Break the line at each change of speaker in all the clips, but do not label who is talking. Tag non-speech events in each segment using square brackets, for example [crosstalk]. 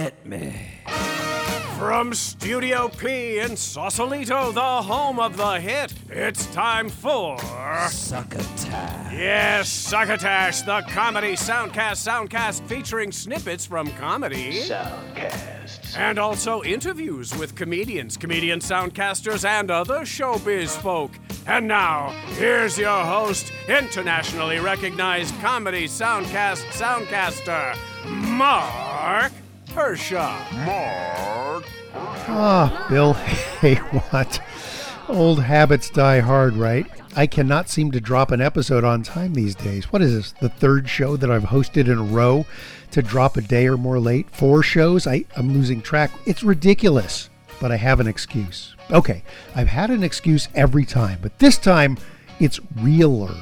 Hit me.
From Studio P in Sausalito, the home of the hit, it's time for.
Succotash.
Yes, Succotash, the comedy soundcast soundcast featuring snippets from comedy.
Soundcast.
And also interviews with comedians, comedian soundcasters, and other showbiz folk. And now, here's your host, internationally recognized comedy soundcast soundcaster, Mark Hershon.
Mark.
Ah, Bill, [laughs] hey, what? Old habits die hard, right? I cannot seem to drop an episode on time these days. What is this? The third show that I've hosted in a row to drop a day or more late? Four shows? I, I'm losing track. It's ridiculous, but I have an excuse. Okay, I've had an excuse every time, but this time it's realer.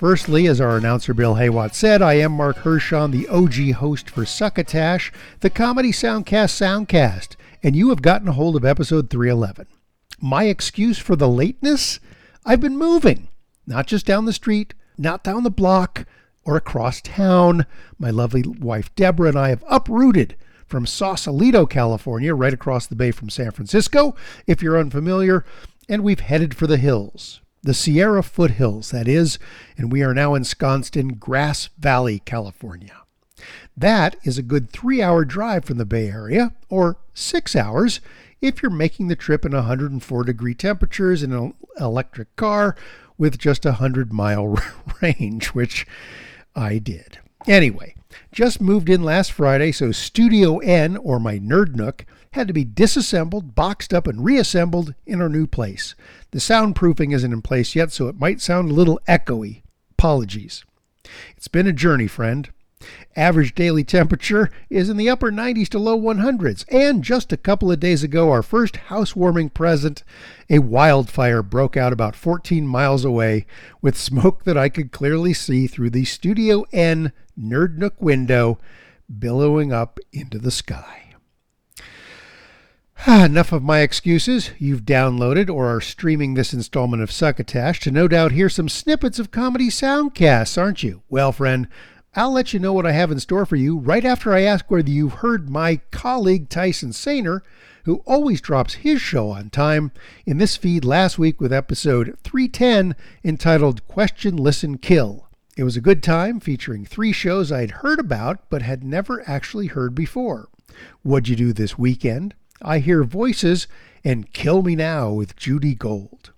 Firstly, as our announcer Bill Haywatt said, I am Mark Hershon, the OG host for Succotash, the comedy soundcast soundcast, and you have gotten a hold of episode 311. My excuse for the lateness? I've been moving, not just down the street, not down the block, or across town. My lovely wife Deborah and I have uprooted from Sausalito, California, right across the bay from San Francisco, if you're unfamiliar, and we've headed for the hills the Sierra foothills, that is, and we are now ensconced in Grass Valley, California. That is a good three hour drive from the Bay Area, or six hours if you're making the trip in 104 degree temperatures in an electric car with just a 100 mile [laughs] range, which I did. Anyway, just moved in last Friday, so Studio N, or my Nerd Nook, had to be disassembled, boxed up, and reassembled in our new place. The soundproofing isn't in place yet, so it might sound a little echoey. Apologies. It's been a journey, friend. Average daily temperature is in the upper 90s to low 100s, and just a couple of days ago, our first housewarming present, a wildfire broke out about 14 miles away with smoke that I could clearly see through the Studio N Nerd Nook window billowing up into the sky. [sighs] Enough of my excuses. You've downloaded or are streaming this installment of Succotash to no doubt hear some snippets of comedy soundcasts, aren't you? Well, friend, I'll let you know what I have in store for you right after I ask whether you've heard my colleague Tyson Sainer, who always drops his show on time, in this feed last week with episode 310 entitled Question, Listen, Kill. It was a good time featuring three shows I'd heard about but had never actually heard before. What'd you do this weekend? I Hear Voices, and Kill Me Now with Judy Gold.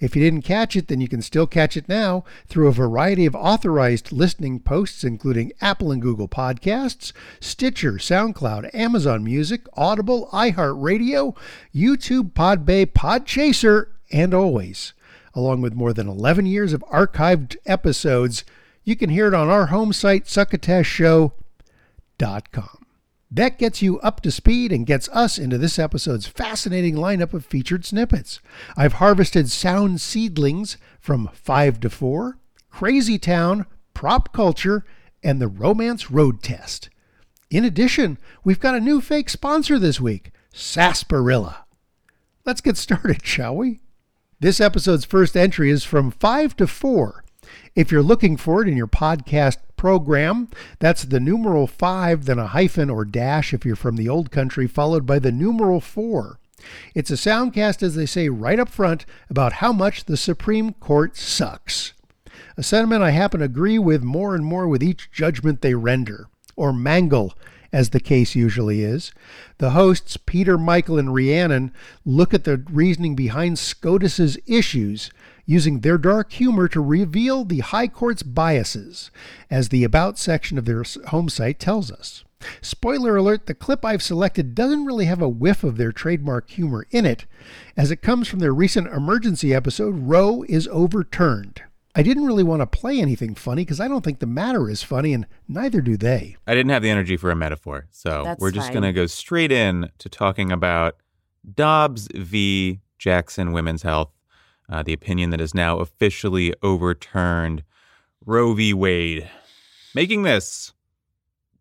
If you didn't catch it, then you can still catch it now through a variety of authorized listening posts, including Apple and Google Podcasts, Stitcher, SoundCloud, Amazon Music, Audible, iHeartRadio, YouTube, Podbay, Podchaser, and always, along with more than 11 years of archived episodes, you can hear it on our home site, succotashshow.com. That gets you up to speed and gets us into this episode's fascinating lineup of featured snippets. I've harvested sound seedlings from 5 to 4, Crazy Town, Prop Culture, and the Romance Road Test. In addition, we've got a new fake sponsor this week, Sarsaparilla. Let's get started, shall we? This episode's first entry is from 5 to 4. If you're looking for it in your podcast program, that's the numeral 5, then a hyphen or dash if you're from the old country, followed by the numeral 4. It's a soundcast, as they say right up front, about how much the Supreme Court sucks. A sentiment I happen to agree with more and more with each judgment they render, or mangle, as the case usually is. The hosts, Peter, Michael, and Rhiannon, look at the reasoning behind SCOTUS's issues, using their dark humor to reveal the High Court's biases, as the About section of their home site tells us. Spoiler alert, the clip I've selected doesn't really have a whiff of their trademark humor in it, as it comes from their recent emergency episode, Roe is Overturned. I didn't really want to play anything funny because I don't think the matter is funny, and neither do they.
I didn't have the energy for a metaphor, so
That's
we're just going to go straight in to talking about Dobbs v. Jackson Women's Health, uh, the opinion that is now officially overturned Roe v. Wade, making this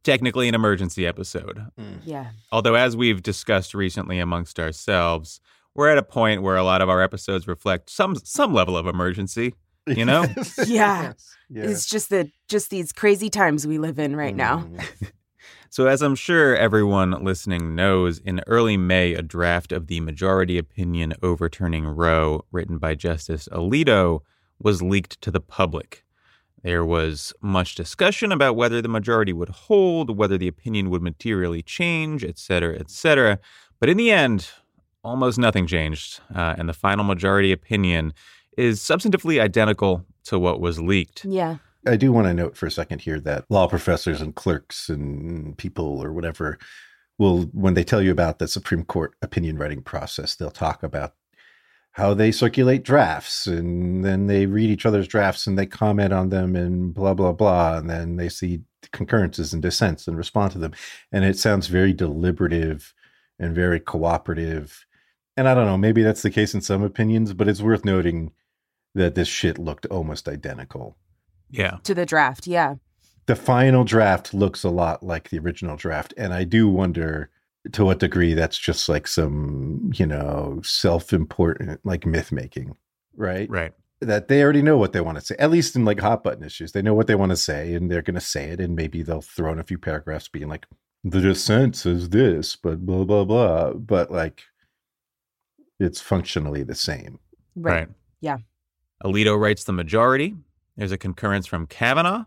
technically an emergency episode.
Yeah.
Although, as we've discussed recently amongst ourselves, we're at a point where a lot of our episodes reflect some some level of emergency. You know, [laughs]
Yeah.
Yeah.
It's just the just these crazy times we live in right now.
Mm. [laughs]
So, as I'm sure everyone listening knows, in early May, a draft of the majority opinion overturning Roe, written by Justice Alito, was leaked to the public. There was much discussion about whether the majority would hold, whether the opinion would materially change, etc., etc. But in the end, almost nothing changed, uh, and the final majority opinion is substantively identical to what was leaked.
Yeah.
I do want to note for a second here that law professors and clerks and people or whatever will, when they tell you about the Supreme Court opinion writing process, they'll talk about how they circulate drafts and then they read each other's drafts and they comment on them and blah, blah, blah. And then they see concurrences and dissents and respond to them. And it sounds very deliberative and very cooperative. And I don't know, maybe that's the case in some opinions, but it's worth noting that this shit looked almost identical.
Yeah.
To the draft. Yeah.
The final draft looks a lot like the original draft. And I do wonder to what degree that's just like some, you know, self important, like myth making, right?
Right.
That they already know what they want to say, at least in like hot button issues. They know what they want to say and they're going to say it. And maybe they'll throw in a few paragraphs being like, the dissent says this, but blah, blah, blah. But like, it's functionally the same.
Right. Yeah.
Alito writes the majority. There's a concurrence from Kavanaugh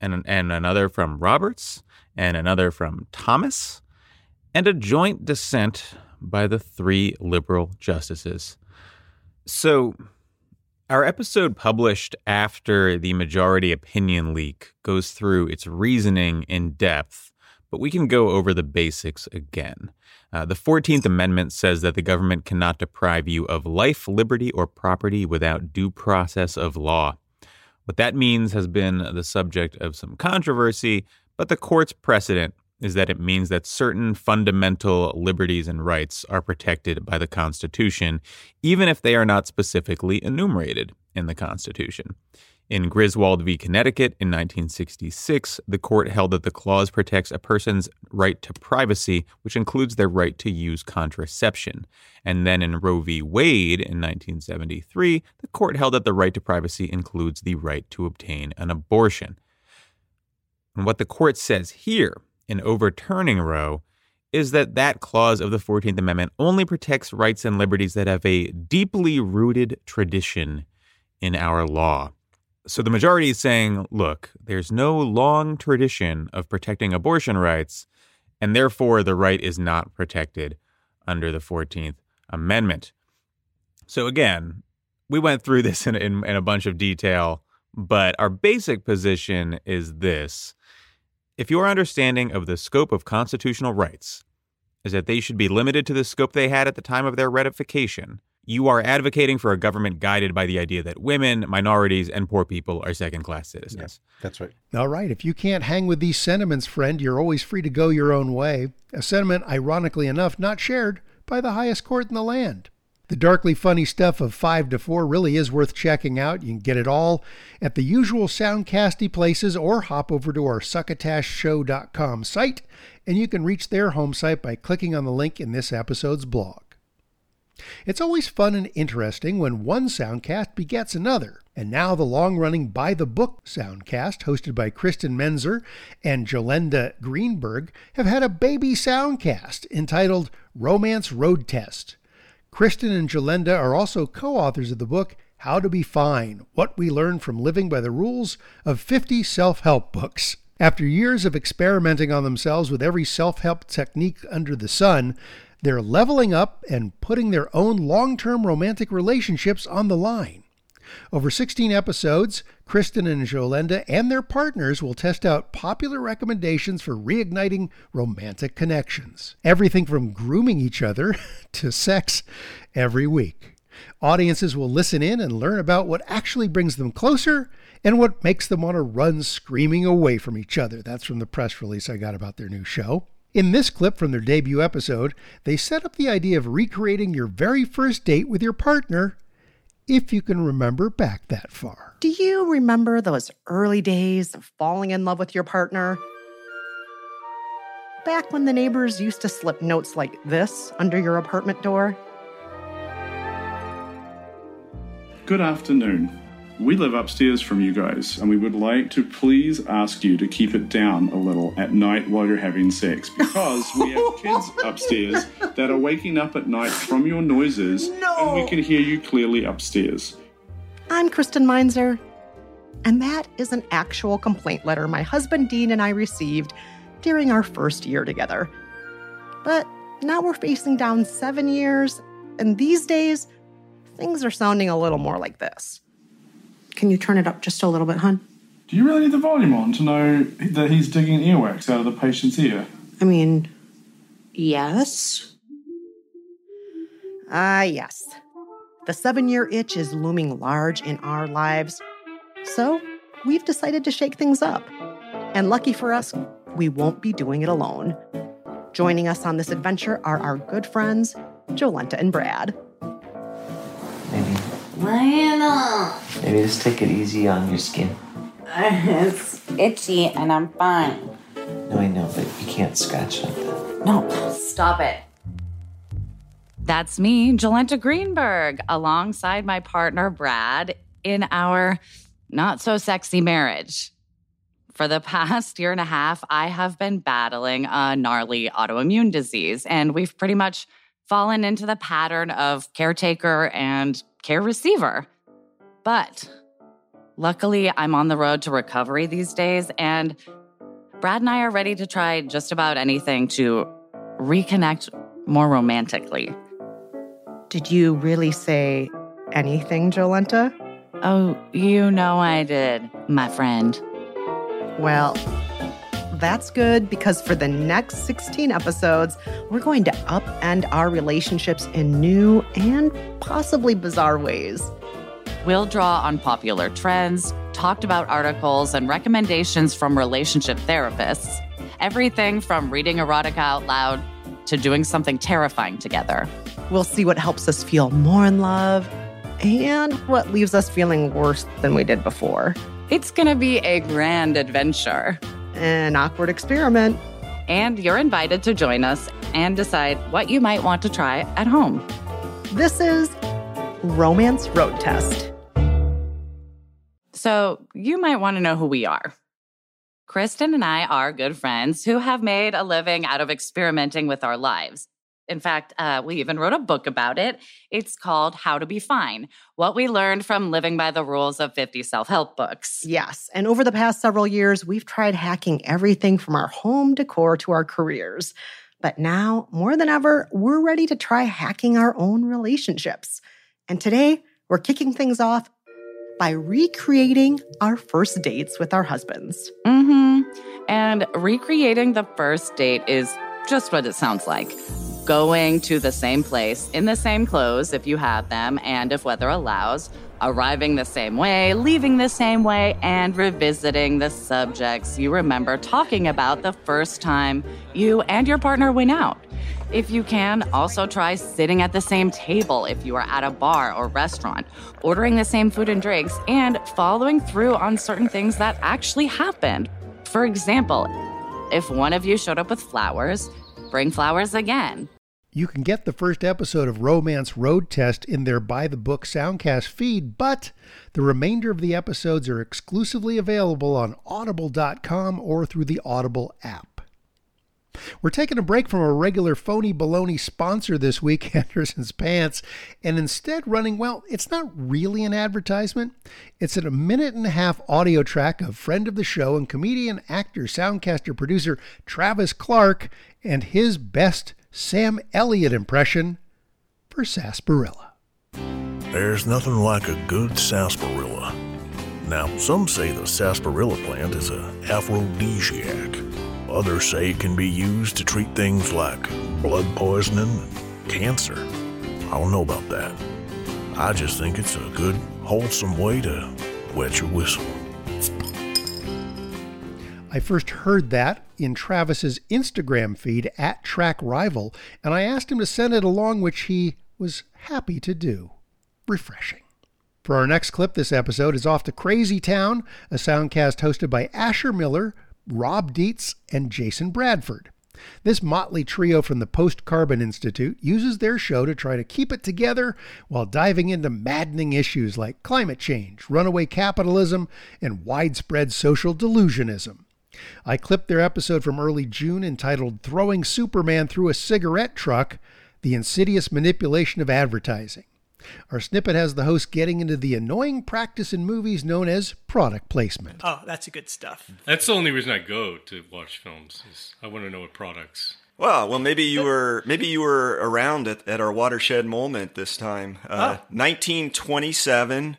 and, and another from Roberts and another from Thomas and a joint dissent by the three liberal justices. So, our episode published after the majority opinion leak goes through its reasoning in depth, but we can go over the basics again. Uh, the 14th Amendment says that the government cannot deprive you of life, liberty, or property without due process of law. What that means has been the subject of some controversy, but the court's precedent is that it means that certain fundamental liberties and rights are protected by the Constitution, even if they are not specifically enumerated in the Constitution. In Griswold v. Connecticut in 1966, the court held that the clause protects a person's right to privacy, which includes their right to use contraception. And then in Roe v. Wade in 1973, the court held that the right to privacy includes the right to obtain an abortion. And what the court says here in overturning Roe is that that clause of the 14th Amendment only protects rights and liberties that have a deeply rooted tradition in our law. So the majority is saying, look, there's no long tradition of protecting abortion rights, and therefore the right is not protected under the 14th Amendment. So again, we went through this in, in, in a bunch of detail, but our basic position is this. If your understanding of the scope of constitutional rights is that they should be limited to the scope they had at the time of their ratification, you are advocating for a government guided by the idea that women, minorities, and poor people are second class citizens.
That's right.
All right. If you can't hang with these sentiments, friend, you're always free to go your own way. A sentiment, ironically enough, not shared by the highest court in the land. The darkly funny stuff of 5 to 4 really is worth checking out. You can get it all at the usual soundcasty places or hop over to our succotashshow.com site and you can reach their home site by clicking on the link in this episode's blog. It's always fun and interesting when one soundcast begets another. And now the long running By the Book soundcast, hosted by Kristen Meinzer and Jolenta Greenberg, have had a baby soundcast entitled Romance Road Test. Kristen and Jolenta are also co authors of the book How to Be Fine What We Learn from Living by the Rules of 50 Self Help Books. After years of experimenting on themselves with every self help technique under the sun, they're leveling up and putting their own long term romantic relationships on the line. Over 16 episodes, Kristen and Jolenta and their partners will test out popular recommendations for reigniting romantic connections. Everything from grooming each other [laughs] to sex every week. Audiences will listen in and learn about what actually brings them closer and what makes them want to run screaming away from each other. That's from the press release I got about their new show. In this clip from their debut episode, they set up the idea of recreating your very first date with your partner, if you can remember back that far.
Do you remember those early days of falling in love with your partner? Back when the neighbors used to slip notes like this under your apartment door?
Good afternoon. We live upstairs from you guys, and we would like to please ask you to keep it down a little at night while you're having sex because we have [laughs] kids upstairs that are waking up at night from your noises, and we can hear you clearly upstairs.
I'm Kristen Meinzer, and that is an actual complaint letter my husband Dean and I received during our first year together. But now we're facing down seven years, and these days, things are sounding a little more like this. Can you turn it up just a little bit, hon?
Do you really need the volume on to know that he's digging earwax out of the patient's ear?
I mean, yes. Ah, yes. The seven year itch is looming large in our lives. So we've decided to shake things up. And lucky for us, we won't be doing it alone. Joining us on this adventure are our good friends, Jolenta and Brad.
Maybe, just take it easy on your skin.
It's [laughs] itchy and I'm fine.
No, I know, but you can't scratch like that.
No, stop it.
That's me, Jolenta Greenberg, alongside my partner, Brad, in our not so sexy marriage. For the past year and a half, I have been battling a gnarly autoimmune disease, and we've pretty much fallen into the pattern of caretaker and care receiver. But luckily, I'm on the road to recovery these days, and Brad and I are ready to try just about anything to reconnect more romantically.
Did you really say anything, Jolenta?
Oh, you know I did, my friend.
Well, that's good because for the next 16 episodes, we're going to upend our relationships in new and possibly bizarre ways.
We'll draw on popular trends, talked about articles, and recommendations from relationship therapists. Everything from reading erotica out loud to doing something terrifying together.
We'll see what helps us feel more in love and what leaves us feeling worse than we did before.
It's gonna be a grand adventure.
An awkward experiment.
And you're invited to join us and decide what you might want to try at home.
This is Romance Road Test.
So, you might want to know who we are. Kristen and I are good friends who have made a living out of experimenting with our lives. In fact, uh, we even wrote a book about it. It's called How to Be Fine What We Learned from Living by the Rules of 50 Self Help Books.
Yes, and over the past several years, we've tried hacking everything from our home decor to our careers. But now, more than ever, we're ready to try hacking our own relationships. And today, we're kicking things off by recreating our first dates with our husbands.
Mm hmm. And recreating the first date is just what it sounds like going to the same place in the same clothes if you have them and if weather allows, arriving the same way, leaving the same way, and revisiting the subjects you remember talking about the first time you and your partner went out. If you can, also try sitting at the same table if you are at a bar or restaurant, ordering the same food and drinks, and following through on certain things that actually happened. For example, if one of you showed up with flowers, bring flowers again.
You can get the first episode of Romance Road Test in their By the Book Soundcast feed, but the remainder of the episodes are exclusively available on audible.com or through the Audible app. We're taking a break from a regular phony baloney sponsor this week, [laughs] Anderson's Pants, and instead running, well, it's not really an advertisement. It's a minute and a half audio track of friend of the show and comedian, actor, soundcaster, producer Travis Clark and his best Sam Elliott impression for Sarsaparilla.
There's nothing like a good sarsaparilla. Now, some say the sarsaparilla plant is a aphrodisiac. Others say it can be used to treat things like blood poisoning and cancer. I don't know about that. I just think it's a good, wholesome way to wet your whistle.
I first heard that in Travis's Instagram feed at Track Rival, and I asked him to send it along, which he was happy to do. Refreshing. For our next clip, this episode is off to Crazy Town, a soundcast hosted by Asher Miller, Rob Dietz, and Jason Bradford. This motley trio from the Post Carbon Institute uses their show to try to keep it together while diving into maddening issues like climate change, runaway capitalism, and widespread social delusionism. I clipped their episode from early June entitled Throwing Superman Through a Cigarette Truck The Insidious Manipulation of Advertising. Our snippet has the host getting into the annoying practice in movies known as product placement.
Oh, that's a good stuff.
That's the only reason I go to watch films. Is I want to know what products.
Well, well, maybe you were maybe you were around at, at our watershed moment this time. Uh, 1927.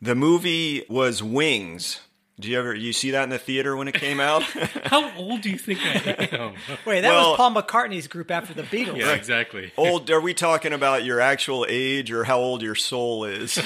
The movie was Wings. Do you ever you see that in the theater when it came out? [laughs]
How old do you think I am? [laughs]
Wait, that
Well-
was Paul McCartney's group after the Beatles.
Yeah, exactly.
old? [laughs] Are we talking about your actual age or how old your soul is?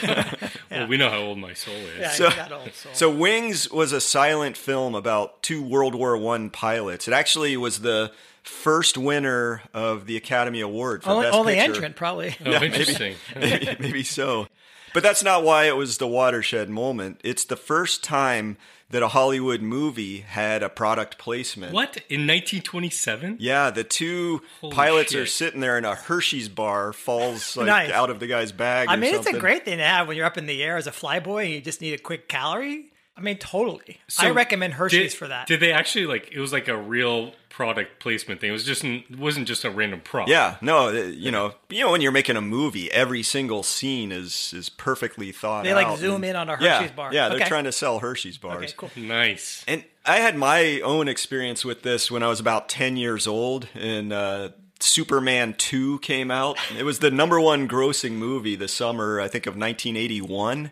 Well, we know how old my soul is.
Yeah,
so,
you got old soul.
so Wings was a silent film about two World War One pilots. It actually was the first winner of the Academy Award for
only
Best
only
Picture.
entrant, probably.
Oh,
maybe-
interesting.
maybe, maybe so. But that's not why it was the watershed moment. It's the first time that a Hollywood movie had a product placement.
What in 1927?
Yeah, the two
Holy
pilots are sitting there, and a Hershey's bar falls like
Nice.
out of the guy's bag.
I
or
mean, it's a great thing to have when you're up in the air as a flyboy and you just need a quick calorie. I mean, totally. I recommend Hershey's
did-
for that.
Did they actually like? It was like a real product placement thing. It was just it wasn't just a random prop.
Yeah, no, uh, you know, you know, when you're making a movie, every single scene is is perfectly thought
They,
out.
like, zoom
and-
in on a
yeah,
Hershey's bar.
Yeah, they're
Okay.
trying to sell Hershey's bars.
Okay, cool.
Nice.
And I had my own experience with this when I was about 10 years old and uh, Superman 2 came out. It was the number one grossing movie the summer, I think, of 1981.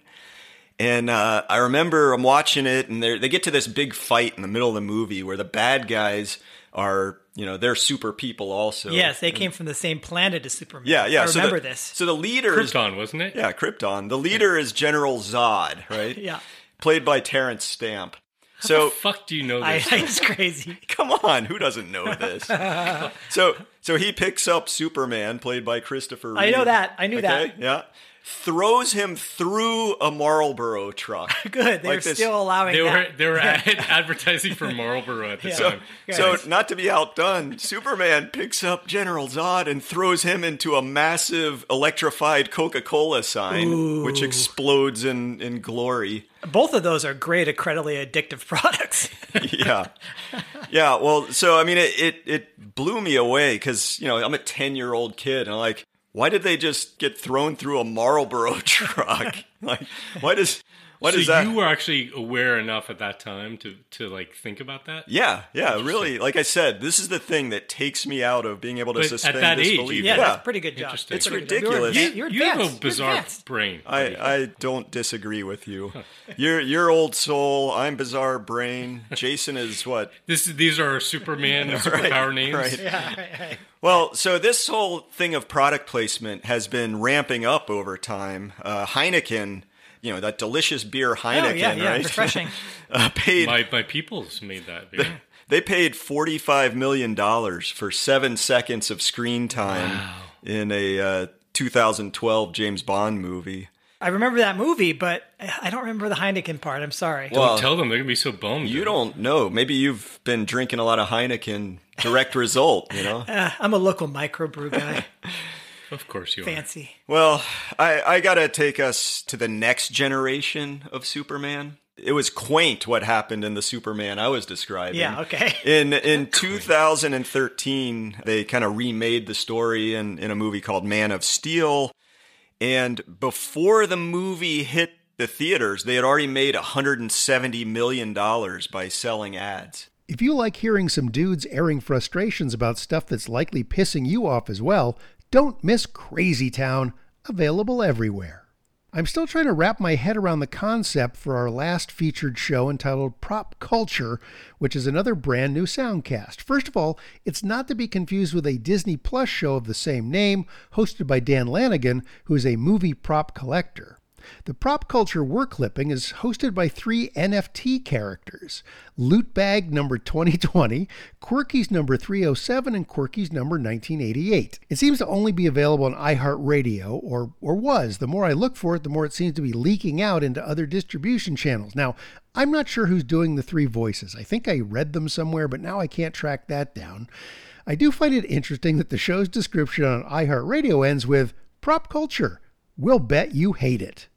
And uh, I remember I'm watching it, and they're- get to this big fight in the middle of the movie where the bad guys are, you know, they're super people also.
yes, they came from the same planet as Superman.
Yeah, yeah.
I
so
remember
the,
this.
So the leader is
Krypton, wasn't it?
Yeah, Krypton. The leader is General Zod, right? [laughs]
Yeah.
Played by Terence Stamp.
How
So
the fuck do you know
I,
this?
it's crazy. [laughs]
Come on, who doesn't know this? [laughs] so so he picks up Superman, played by Christopher.
I know that. I knew that.
Yeah. Throws him through a Marlboro truck. [laughs]
Good. They're
Like
still allowing
they were they were [laughs] ad- advertising for Marlboro at the
Yeah.
Time.
so
Yes.
not to be outdone, Superman picks up General Zod and throws him into a massive electrified Coca-Cola sign, which explodes in, in glory.
Both of those are great, incredibly addictive [laughs] products.
yeah yeah well so i mean it it, it blew me away because you know i'm a 10 year old kid and i'm like why did they just get thrown through a marlboro [laughs] truck? Like why does why
so
does that
you were actually aware enough at that time to to like think about that?
yeah yeah really like i said this is the thing that takes me out of being able to
But at
suspend
that age,
disbelief
you-
yeah, that's pretty good job.
It's
Pretty good
ridiculous.
You're, you're
You have a bizarre brain.
I, I don't disagree with you. [laughs] You're you're old soul. I'm bizarre brain. Jason is what [laughs]
This these are Superman [laughs]
Right,
superpower names.
right.
Yeah, right, right.
Well, so this whole thing of product placement has been ramping up over time. Uh, Heineken, you know, that delicious beer Heineken,
Oh, yeah, yeah,
right?
refreshing. [laughs]
uh, paid
My my people's made that. Beer.
they paid forty five million dollars for seven seconds of screen time in a uh, 2012 James Bond movie.
I remember that movie, but I don't remember the Heineken part. I'm sorry.
Well,
Tell them they're gonna be so bummed.
You don't know. Maybe you've been drinking a lot of Heineken. Direct [laughs] result, you know.
Uh, I'm a local microbrew guy. [laughs]
Of course you are.
Fancy.
Well, I, I got to take us to the next generation of Superman. It was quaint what happened in the Superman I was describing.
Yeah, okay. [laughs]
In in 2013, they kind of remade the story in, in a movie called Man of Steel. And before the movie hit the theaters, they had already made $170 million by selling ads.
If you like hearing some dudes airing frustrations about stuff that's likely pissing you off as well, don't miss Crazy Town, available everywhere. I'm still trying to wrap my head around the concept for our last featured show entitled Prop Culture, which is another brand new soundcast. First of all, it's not to be confused with a Disney Plus show of the same name, hosted by Dan Lanigan, who is a movie prop collector. The Prop Culture Work Clipping is hosted by three NFT characters Loot Bag number 2020, Quirkies number 307, and Quirkies number 1988. It seems to only be available on iHeartRadio, or, or was. The more I look for it, the more it seems to be leaking out into other distribution channels. Now, I'm not sure who's doing the three voices. I think I read them somewhere, but now I can't track that down. I do find it interesting that the show's description on iHeartRadio ends with prop culture. We'll bet you hate it.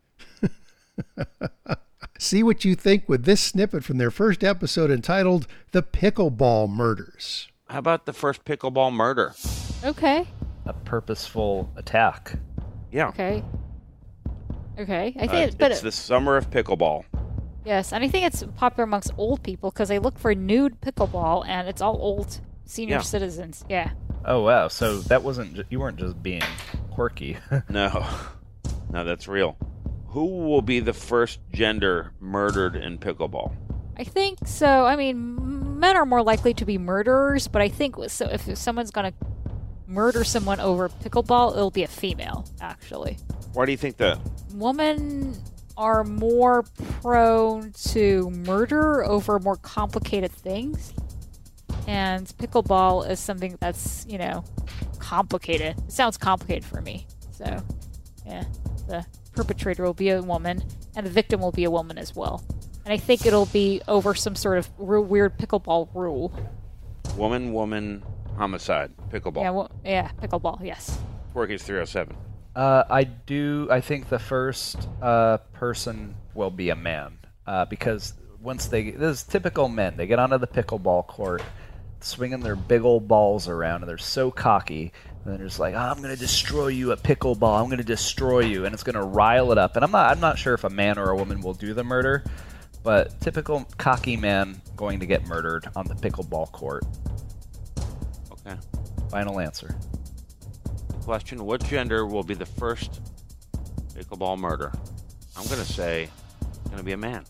[laughs] See what you think with this snippet from their first episode entitled The Pickleball Murders.
How about the first pickleball murder?
Okay.
A purposeful attack.
Yeah.
Okay. Okay. I
Uh,
think, but
it's the summer of pickleball.
yes, and I think it's popular amongst old people because they look for nude pickleball, and it's all old senior
Yeah.
citizens. Yeah.
Oh wow! So that wasn't you weren't just being quirky. [laughs]
No. No, that's real. Who will be the first gender murdered in pickleball?
I think so. I mean, men are more likely to be murderers, but I think so if someone's gonna murder someone over pickleball, it'll be a female. Actually,
Why do you think that?
women are more prone to murder over more complicated things, and pickleball is something that's you know complicated. It sounds complicated for me, so yeah, the perpetrator will be a woman, and the victim will be a woman as well. And I think it'll be over some sort of real weird pickleball rule.
Woman, woman, homicide, pickleball.
Yeah, well, yeah, pickleball. Yes.
Porky's 307.
Uh, I do. I think the first uh, person will be a man uh, because once they this is typical men. They get onto the pickleball court, swinging their big old balls around, and they're so cocky. And they're just like, "Ah, "I'm going to destroy you at pickleball. I'm going to destroy you," and it's going to rile it up. And I'm not. I'm not sure if a man or a woman will do the murder, but typical cocky man going to get murdered on the pickleball court.
Okay.
Final answer.
Question What gender will be the first pickleball murder? I'm going to say it's going to be a man.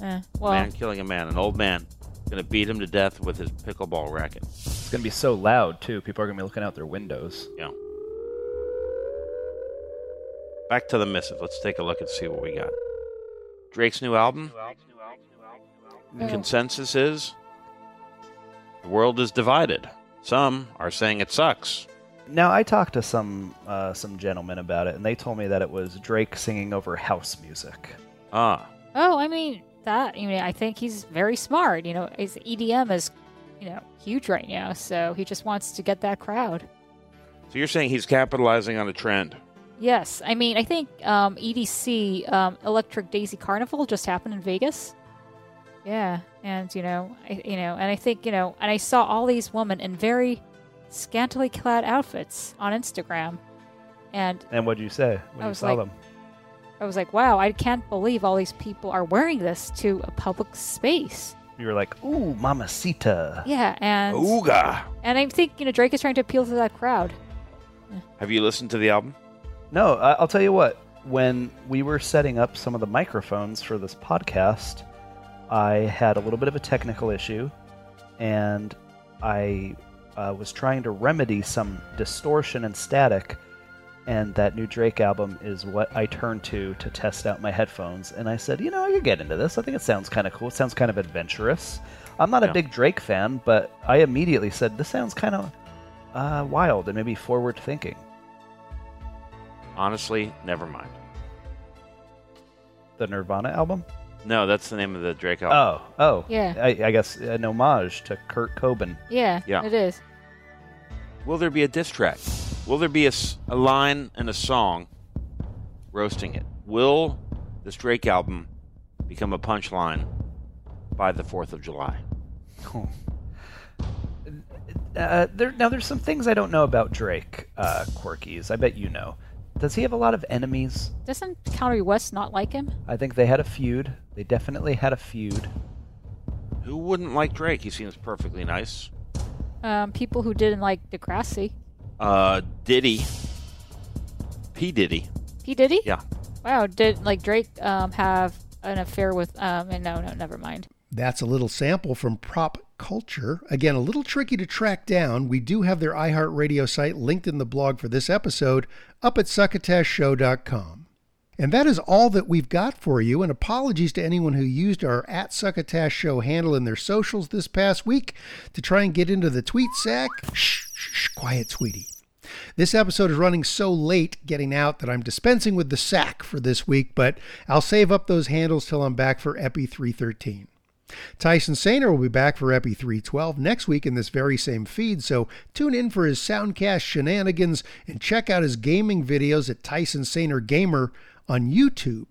Eh,
A
well,
man killing a man, an old man. Going to beat him to death with his pickleball racket.
It's going to be so loud too. People are going to be looking out their windows.
Yeah. Back to the missive. Let's take a look and see what we got. Drake's new album. The consensus is the world is divided. Some are saying it sucks.
Now I talked to some uh, some gentlemen about it, and they told me that it was Drake singing over house music.
Ah,
oh, I mean that. I mean, I think he's very smart. You know, his EDM is, you know, huge right now. So he just wants to get that crowd.
so you're saying he's capitalizing on a trend?
Yes, I mean, I think um, EDC, um, Electric Daisy Carnival, just happened in Vegas. Yeah, and you know, I, you know, and I think you know, and I saw all these women in very scantily clad outfits on Instagram, and
And what did you say when
I
you saw
like-
them?
I was like, wow, I can't believe all these people are wearing this to a public space.
You were like, "Ooh, mamacita."
Yeah, and
Ooga.
and I think you know Drake is trying to appeal to that crowd.
Have you listened to the album?
No, I- I'll tell you what. When we were setting up some of the microphones for this podcast, I had a little bit of a technical issue, and I uh, was trying to remedy some distortion and static. And that new Drake album is what I turned to to test out my headphones. And I said, you know, I could get into this. I think it sounds kind of cool. It sounds kind of adventurous. I'm not
Yeah.
a big Drake fan, but I immediately said, this sounds kind of uh, wild and maybe forward thinking.
Honestly, never mind.
The Nirvana album?
No, that's the name of the Drake album.
Oh, oh.
Yeah.
I, I guess an homage to Kurt Cobain.
Yeah,
Yeah.
it is.
Will there be a diss track? Will there be a line and a song roasting it? Will this Drake album become a punchline by the 4th of July?
Oh. [laughs] Uh, there, now, there's some things I don't know about Drake, uh, Quirkies. I bet you know. Does he have a lot of enemies?
Doesn't Kanye West not like him?
I think they had a feud. They definitely had a feud.
Who wouldn't like Drake? He seems perfectly nice.
Um, people who didn't like Degrassi.
Uh, Diddy. P. Diddy.
P Diddy?
Yeah.
Wow, did like Drake um have an affair with um? And no, no, never mind.
That's a little sample from Prop Culture. Again, a little tricky to track down. We do have their iHeartRadio site linked in the blog for this episode up at succotashshow.com. And that is all that we've got for you. And apologies to anyone who used our at Succotash Show handle in their socials this past week to try and get into the tweet sack. Shh, shh, quiet, sweetie. This episode is running so late getting out that I'm dispensing with the sack for this week, but I'll save up those handles till I'm back for Epi 313. Tyson Sainer will be back for Epi 312 next week in this very same feed, so tune in for his Soundcast shenanigans and check out his gaming videos at Tyson Sainer Gamer on YouTube.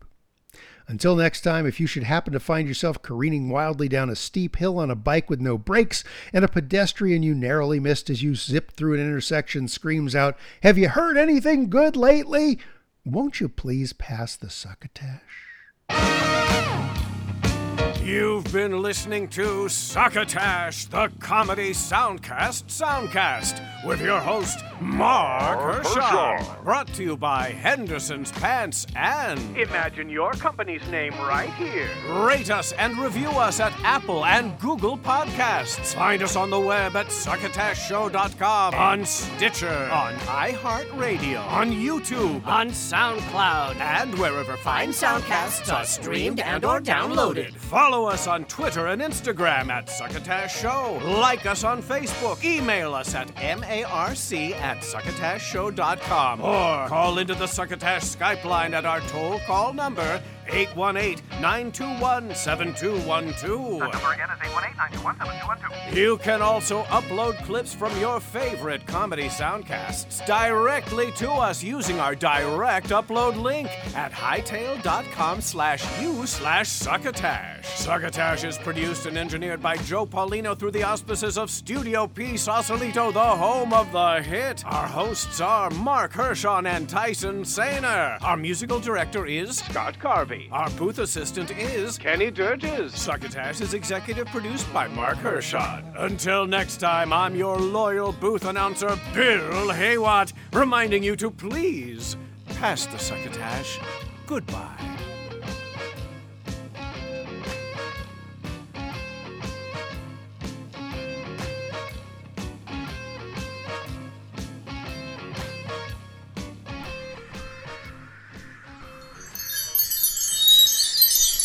Until next time, if you should happen to find yourself careening wildly down a steep hill on a bike with no brakes and a pedestrian you narrowly missed as you zipped through an intersection screams out, Have you heard anything good lately? Won't you please pass the succotash?
You've been listening to Succotash, the comedy soundcast soundcast, with your host, Mark Hershon. Brought to you by Henderson's Pants and.
Imagine your company's name right here.
Rate us and review us at Apple and Google Podcasts. Find us on the web at succotashshow.com, on Stitcher, on iHeartRadio, on YouTube,
On SoundCloud.
and wherever fine soundcasts are streamed and or downloaded. Follow us on Twitter and Instagram at Succotash Show. Like us on Facebook. Email us at marc at succotashshow.com. Or call into the Succotash Skype line at our toll call number 818-921-7212. You can also upload clips from your favorite comedy soundcasts directly to us using our direct upload link at hightail.com slash u slash succotash. Succotash is produced and engineered by Joe Paulino through the auspices of Studio P Sausalito, the home of the hit. Our hosts are Mark Hershon and Tyson Sainer. Our musical director is
Scott Carvey.
our booth assistant is
Kenny Durges.
Succotash is executive produced by Mark Hershon. Until next time, I'm your loyal booth announcer, Bill Haywatt, reminding you to please pass the succotash. Goodbye.